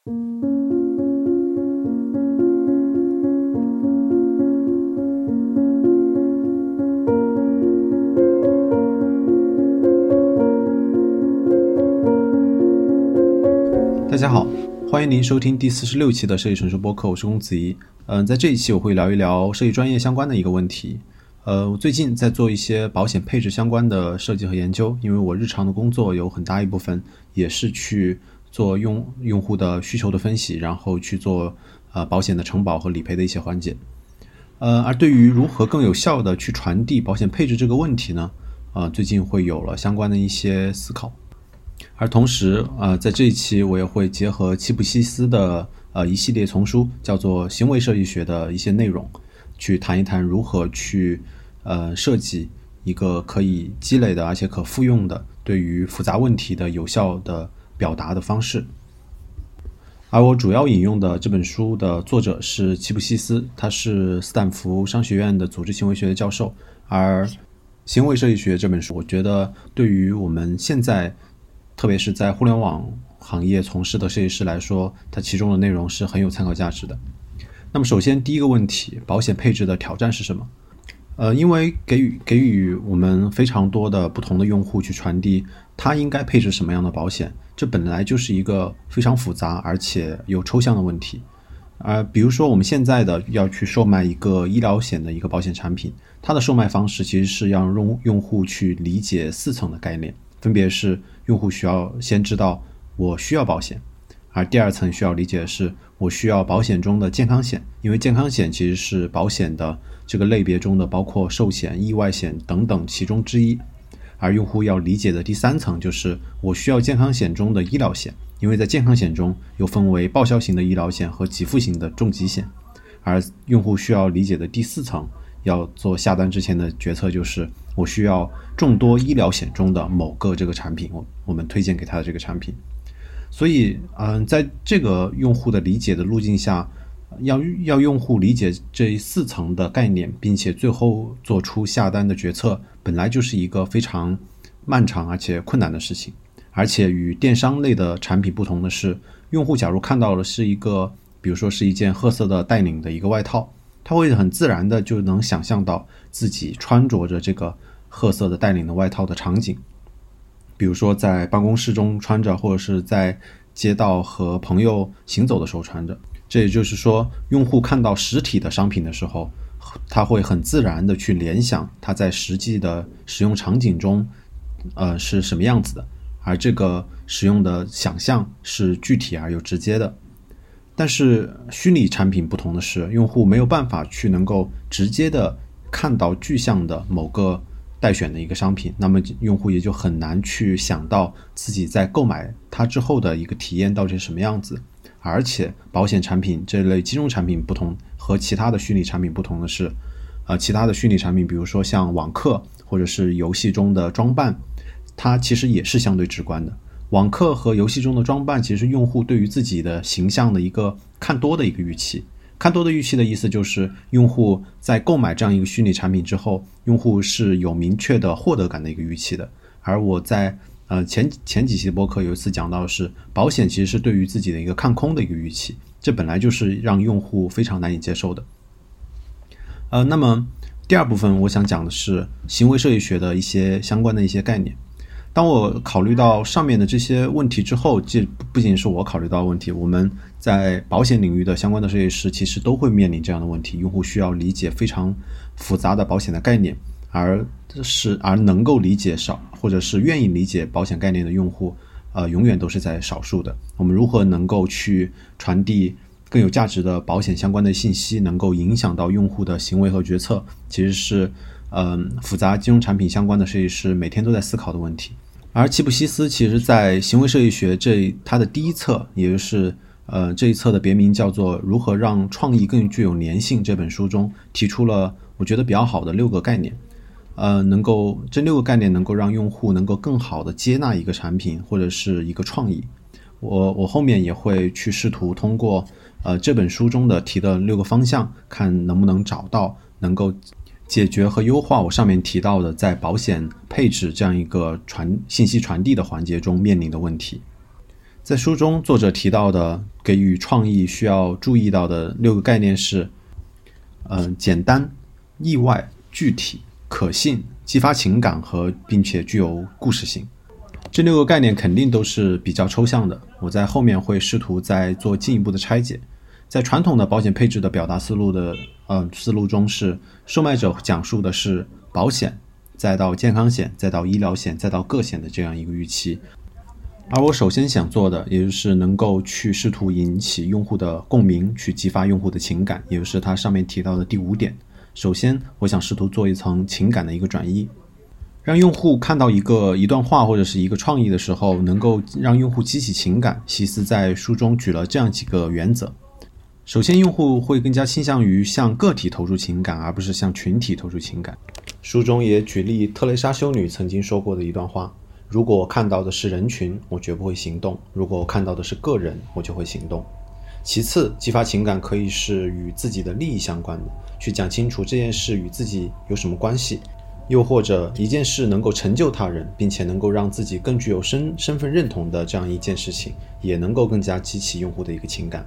大家好，欢迎您收听第四十六期的设计成熟播客，我是公子怡。嗯，在这一期我会聊一聊设计专业相关的一个问题。呃，我最近在做一些保险配置相关的设计和研究，因为我日常的工作有很大一部分也是去做用用户的需求的分析，然后去做呃保险的承保和理赔的一些环节。呃，而对于如何更有效的去传递保险配置这个问题呢？呃，最近会有了相关的一些思考。而同时，呃，在这一期我也会结合齐普西斯的呃一系列丛书，叫做行为设计学的一些内容。去谈一谈如何去呃设计一个可以积累的而且可复用的对于复杂问题的有效的表达的方式。而我主要引用的这本书的作者是齐普西斯，他是斯坦福商学院的组织行为学的教授。而行为设计学这本书，我觉得对于我们现在特别是在互联网行业从事的设计师来说，它其中的内容是很有参考价值的。那么，首先第一个问题，保险配置的挑战是什么？呃，因为给予给予我们非常多的不同的用户去传递他应该配置什么样的保险，这本来就是一个非常复杂而且又抽象的问题。而比如说我们现在的要去售卖一个医疗险的一个保险产品，它的售卖方式其实是要用用户去理解四层的概念，分别是用户需要先知道我需要保险。而第二层需要理解的是，我需要保险中的健康险，因为健康险其实是保险的这个类别中的包括寿险、意外险等等其中之一。而用户要理解的第三层就是我需要健康险中的医疗险，因为在健康险中又分为报销型的医疗险和给付型的重疾险。而用户需要理解的第四层，要做下单之前的决策就是我需要众多医疗险中的某个这个产品，我我们推荐给他的这个产品。所以，嗯，在这个用户的理解的路径下，要要用户理解这四层的概念，并且最后做出下单的决策，本来就是一个非常漫长而且困难的事情。而且与电商类的产品不同的是，用户假如看到了是一个，比如说是一件褐色的带领的一个外套，他会很自然的就能想象到自己穿着着这个褐色的带领的外套的场景。比如说，在办公室中穿着，或者是在街道和朋友行走的时候穿着。这也就是说，用户看到实体的商品的时候，他会很自然的去联想它在实际的使用场景中，呃是什么样子的。而这个使用的想象是具体而又直接的。但是虚拟产品不同的是，用户没有办法去能够直接的看到具象的某个。待选的一个商品，那么用户也就很难去想到自己在购买它之后的一个体验到底是什么样子。而且，保险产品这类金融产品不同，和其他的虚拟产品不同的是，呃，其他的虚拟产品，比如说像网课或者是游戏中的装扮，它其实也是相对直观的。网课和游戏中的装扮，其实用户对于自己的形象的一个看多的一个预期。看多的预期的意思就是，用户在购买这样一个虚拟产品之后，用户是有明确的获得感的一个预期的。而我在呃前前几期的播客有一次讲到是，保险其实是对于自己的一个看空的一个预期，这本来就是让用户非常难以接受的。呃，那么第二部分我想讲的是行为设计学的一些相关的一些概念。当我考虑到上面的这些问题之后，这不仅是我考虑到的问题，我们在保险领域的相关的设计师其实都会面临这样的问题。用户需要理解非常复杂的保险的概念，而是而能够理解少或者是愿意理解保险概念的用户，呃，永远都是在少数的。我们如何能够去传递更有价值的保险相关的信息，能够影响到用户的行为和决策，其实是。嗯，复杂金融产品相关的设计师每天都在思考的问题。而齐普西斯其实在行为设计学这他的第一册，也就是呃这一册的别名叫做《如何让创意更具有粘性》这本书中，提出了我觉得比较好的六个概念。呃，能够这六个概念能够让用户能够更好的接纳一个产品或者是一个创意。我我后面也会去试图通过呃这本书中的提的六个方向，看能不能找到能够。解决和优化我上面提到的在保险配置这样一个传信息传递的环节中面临的问题。在书中，作者提到的给予创意需要注意到的六个概念是：嗯，简单、意外、具体、可信、激发情感和并且具有故事性。这六个概念肯定都是比较抽象的，我在后面会试图再做进一步的拆解。在传统的保险配置的表达思路的嗯思路中，是售卖者讲述的是保险。再到健康险，再到医疗险，再到个险的这样一个预期，而我首先想做的，也就是能够去试图引起用户的共鸣，去激发用户的情感，也就是它上面提到的第五点。首先，我想试图做一层情感的一个转移，让用户看到一个一段话或者是一个创意的时候，能够让用户激起情感。西斯在书中举了这样几个原则。首先，用户会更加倾向于向个体投入情感，而不是向群体投入情感。书中也举例特蕾莎修女曾经说过的一段话：“如果我看到的是人群，我绝不会行动；如果我看到的是个人，我就会行动。”其次，激发情感可以是与自己的利益相关的，去讲清楚这件事与自己有什么关系；又或者一件事能够成就他人，并且能够让自己更具有身身份认同的这样一件事情，也能够更加激起用户的一个情感。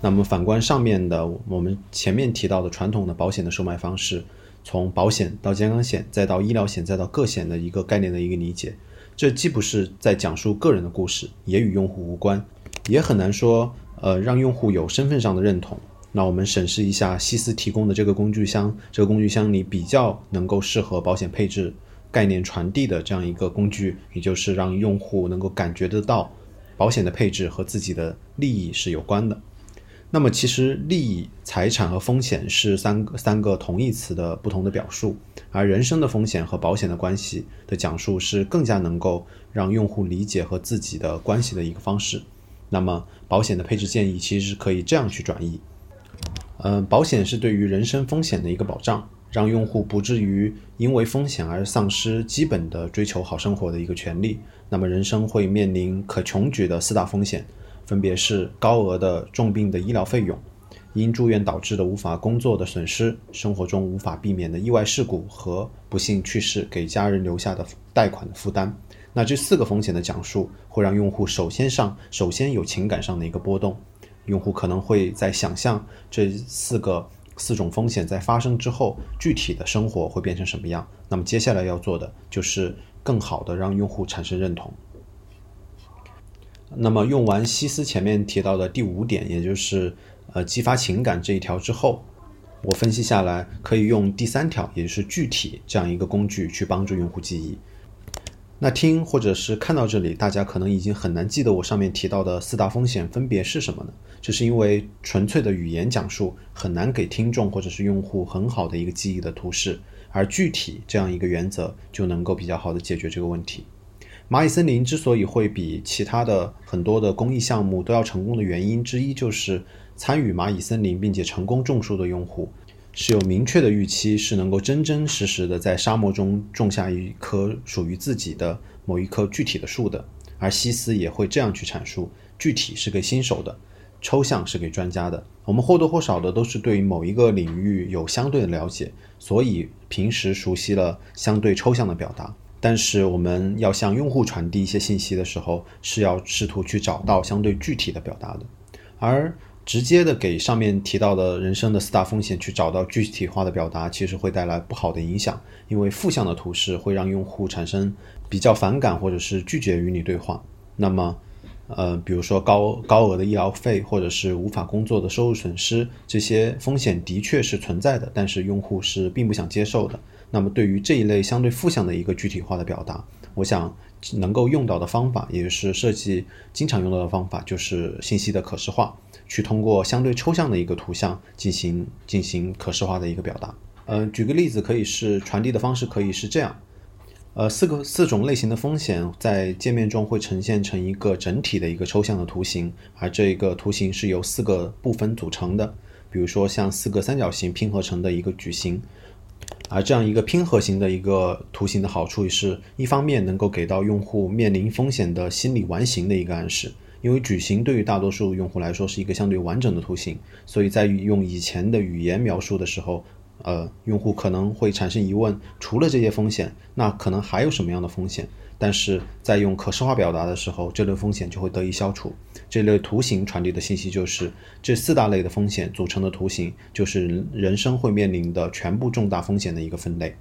那么反观上面的我们前面提到的传统的保险的售卖方式。从保险到健康险，再到医疗险，再到个险的一个概念的一个理解，这既不是在讲述个人的故事，也与用户无关，也很难说，呃，让用户有身份上的认同。那我们审视一下西斯提供的这个工具箱，这个工具箱里比较能够适合保险配置概念传递的这样一个工具，也就是让用户能够感觉得到保险的配置和自己的利益是有关的。那么，其实利益、财产和风险是三个三个同义词的不同的表述，而人生的风险和保险的关系的讲述是更加能够让用户理解和自己的关系的一个方式。那么，保险的配置建议其实是可以这样去转移：嗯，保险是对于人身风险的一个保障，让用户不至于因为风险而丧失基本的追求好生活的一个权利。那么，人生会面临可穷举的四大风险。分别是高额的重病的医疗费用，因住院导致的无法工作的损失，生活中无法避免的意外事故和不幸去世给家人留下的贷款的负担。那这四个风险的讲述会让用户首先上首先有情感上的一个波动，用户可能会在想象这四个四种风险在发生之后具体的生活会变成什么样。那么接下来要做的就是更好的让用户产生认同。那么用完西斯前面提到的第五点，也就是呃激发情感这一条之后，我分析下来可以用第三条，也就是具体这样一个工具去帮助用户记忆。那听或者是看到这里，大家可能已经很难记得我上面提到的四大风险分别是什么呢？这是因为纯粹的语言讲述很难给听众或者是用户很好的一个记忆的图示，而具体这样一个原则就能够比较好的解决这个问题。蚂蚁森林之所以会比其他的很多的公益项目都要成功的原因之一，就是参与蚂蚁森林并且成功种树的用户是有明确的预期，是能够真真实实的在沙漠中种下一棵属于自己的某一棵具体的树的。而西斯也会这样去阐述：具体是给新手的，抽象是给专家的。我们或多或少的都是对某一个领域有相对的了解，所以平时熟悉了相对抽象的表达。但是我们要向用户传递一些信息的时候，是要试图去找到相对具体的表达的，而直接的给上面提到的人生的四大风险去找到具体化的表达，其实会带来不好的影响，因为负向的图示会让用户产生比较反感或者是拒绝与你对话。那么，呃，比如说高高额的医疗费或者是无法工作的收入损失，这些风险的确是存在的，但是用户是并不想接受的。那么，对于这一类相对负向的一个具体化的表达，我想能够用到的方法，也就是设计经常用到的方法，就是信息的可视化，去通过相对抽象的一个图像进行进行可视化的一个表达。嗯，举个例子，可以是传递的方式可以是这样：呃，四个四种类型的风险在界面中会呈现成一个整体的一个抽象的图形，而这一个图形是由四个部分组成的，比如说像四个三角形拼合成的一个矩形。而这样一个拼合型的一个图形的好处是，一方面能够给到用户面临风险的心理完形的一个暗示，因为矩形对于大多数用户来说是一个相对完整的图形，所以在用以前的语言描述的时候，呃，用户可能会产生疑问，除了这些风险，那可能还有什么样的风险？但是在用可视化表达的时候，这类风险就会得以消除。这类图形传递的信息就是这四大类的风险组成的图形，就是人生会面临的全部重大风险的一个分类。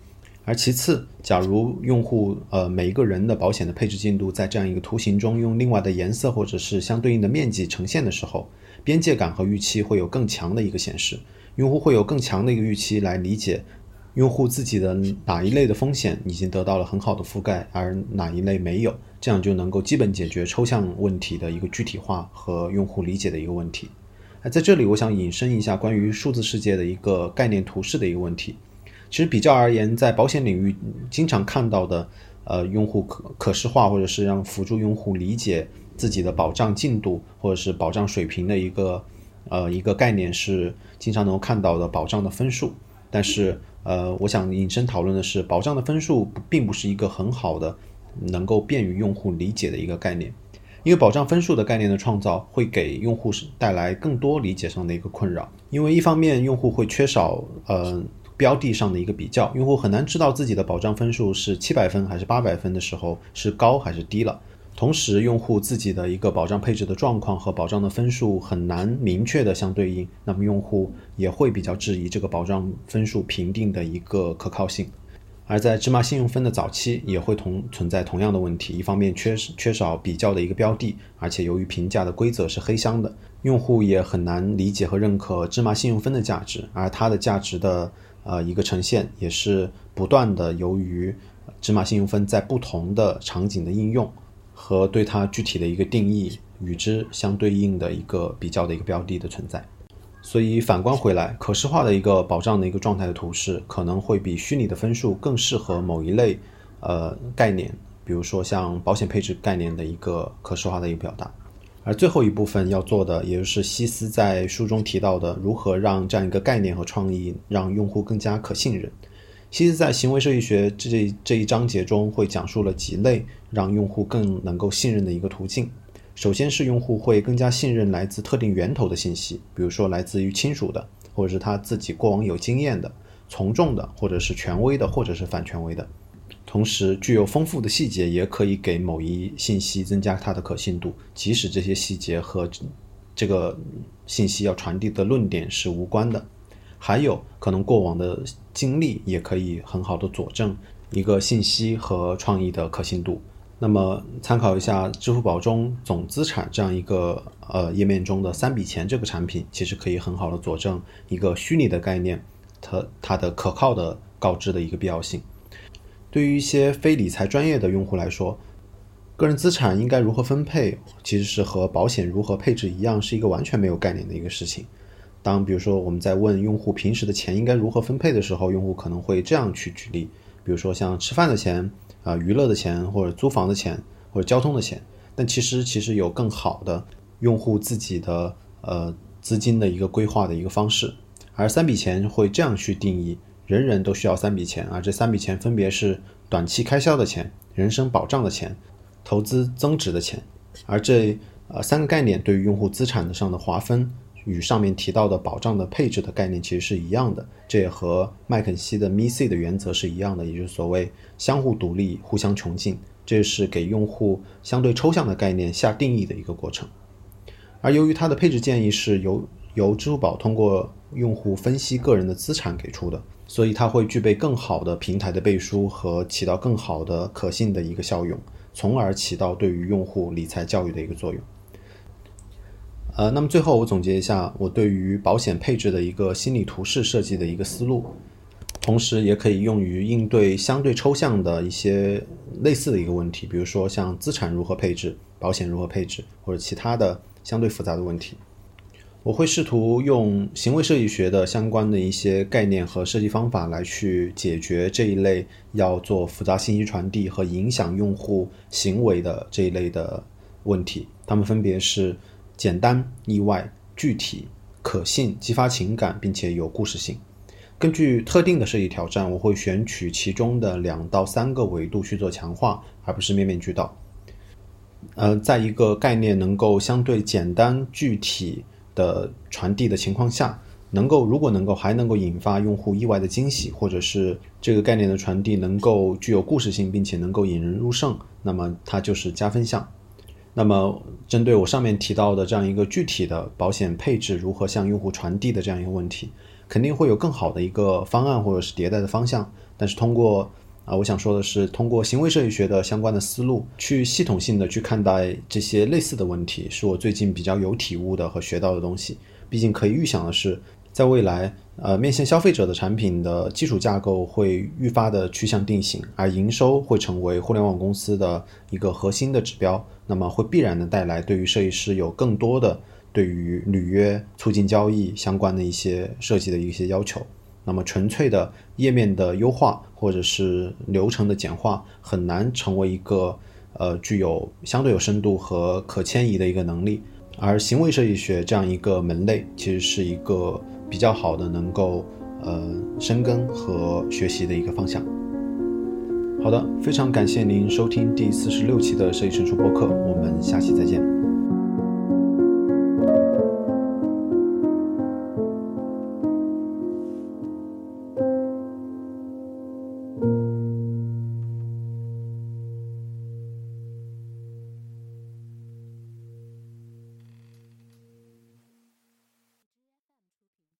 而其次，假如用户呃每一个人的保险的配置进度在这样一个图形中用另外的颜色或者是相对应的面积呈现的时候，边界感和预期会有更强的一个显示，用户会有更强的一个预期来理解。用户自己的哪一类的风险已经得到了很好的覆盖，而哪一类没有，这样就能够基本解决抽象问题的一个具体化和用户理解的一个问题。哎，在这里我想引申一下关于数字世界的一个概念图示的一个问题。其实比较而言，在保险领域经常看到的，呃，用户可可视化或者是让辅助用户理解自己的保障进度或者是保障水平的一个呃一个概念是经常能够看到的保障的分数，但是。呃，我想引申讨论的是，保障的分数并不是一个很好的能够便于用户理解的一个概念，因为保障分数的概念的创造会给用户带来更多理解上的一个困扰。因为一方面，用户会缺少呃标的上的一个比较，用户很难知道自己的保障分数是七百分还是八百分的时候是高还是低了。同时，用户自己的一个保障配置的状况和保障的分数很难明确的相对应，那么用户也会比较质疑这个保障分数评定的一个可靠性。而在芝麻信用分的早期，也会同存在同样的问题：一方面缺缺少比较的一个标的，而且由于评价的规则是黑箱的，用户也很难理解和认可芝麻信用分的价值，而它的价值的呃一个呈现也是不断的由于芝麻信用分在不同的场景的应用。和对它具体的一个定义与之相对应的一个比较的一个标的的存在，所以反观回来，可视化的一个保障的一个状态的图示，可能会比虚拟的分数更适合某一类呃概念，比如说像保险配置概念的一个可视化的一个表达。而最后一部分要做的，也就是西斯在书中提到的，如何让这样一个概念和创意让用户更加可信任。其实，在行为设计学这这一章节中，会讲述了几类让用户更能够信任的一个途径。首先是用户会更加信任来自特定源头的信息，比如说来自于亲属的，或者是他自己过往有经验的、从众的，或者是权威的，或者是反权威的。同时，具有丰富的细节也可以给某一信息增加它的可信度，即使这些细节和这个信息要传递的论点是无关的。还有可能过往的经历也可以很好的佐证一个信息和创意的可信度。那么参考一下支付宝中总资产这样一个呃页面中的三笔钱这个产品，其实可以很好的佐证一个虚拟的概念它它的可靠的告知的一个必要性。对于一些非理财专业的用户来说，个人资产应该如何分配，其实是和保险如何配置一样，是一个完全没有概念的一个事情。当比如说我们在问用户平时的钱应该如何分配的时候，用户可能会这样去举例，比如说像吃饭的钱啊、娱乐的钱或者租房的钱或者交通的钱。但其实其实有更好的用户自己的呃资金的一个规划的一个方式。而三笔钱会这样去定义：人人都需要三笔钱啊，这三笔钱分别是短期开销的钱、人生保障的钱、投资增值的钱。而这呃三个概念对于用户资产上的划分。与上面提到的保障的配置的概念其实是一样的，这也和麦肯锡的 MIC 的原则是一样的，也就是所谓相互独立、互相穷尽，这是给用户相对抽象的概念下定义的一个过程。而由于它的配置建议是由由支付宝通过用户分析个人的资产给出的，所以它会具备更好的平台的背书和起到更好的可信的一个效用，从而起到对于用户理财教育的一个作用。呃，那么最后我总结一下我对于保险配置的一个心理图示设计的一个思路，同时也可以用于应对相对抽象的一些类似的一个问题，比如说像资产如何配置、保险如何配置，或者其他的相对复杂的问题。我会试图用行为设计学的相关的一些概念和设计方法来去解决这一类要做复杂信息传递和影响用户行为的这一类的问题。它们分别是。简单、意外、具体、可信、激发情感，并且有故事性。根据特定的设计挑战，我会选取其中的两到三个维度去做强化，而不是面面俱到。呃，在一个概念能够相对简单、具体的传递的情况下，能够如果能够还能够引发用户意外的惊喜，或者是这个概念的传递能够具有故事性，并且能够引人入胜，那么它就是加分项。那么针对我上面提到的这样一个具体的保险配置如何向用户传递的这样一个问题，肯定会有更好的一个方案或者是迭代的方向。但是通过啊，我想说的是，通过行为设计学的相关的思路，去系统性的去看待这些类似的问题，是我最近比较有体悟的和学到的东西。毕竟可以预想的是。在未来，呃，面向消费者的产品的基础架构会愈发的趋向定型，而营收会成为互联网公司的一个核心的指标。那么，会必然的带来对于设计师有更多的对于履约、促进交易相关的一些设计的一些要求。那么，纯粹的页面的优化或者是流程的简化，很难成为一个呃具有相对有深度和可迁移的一个能力。而行为设计学这样一个门类，其实是一个。比较好的，能够呃深耕和学习的一个方向。好的，非常感谢您收听第四十六期的设计成熟播客，我们下期再见。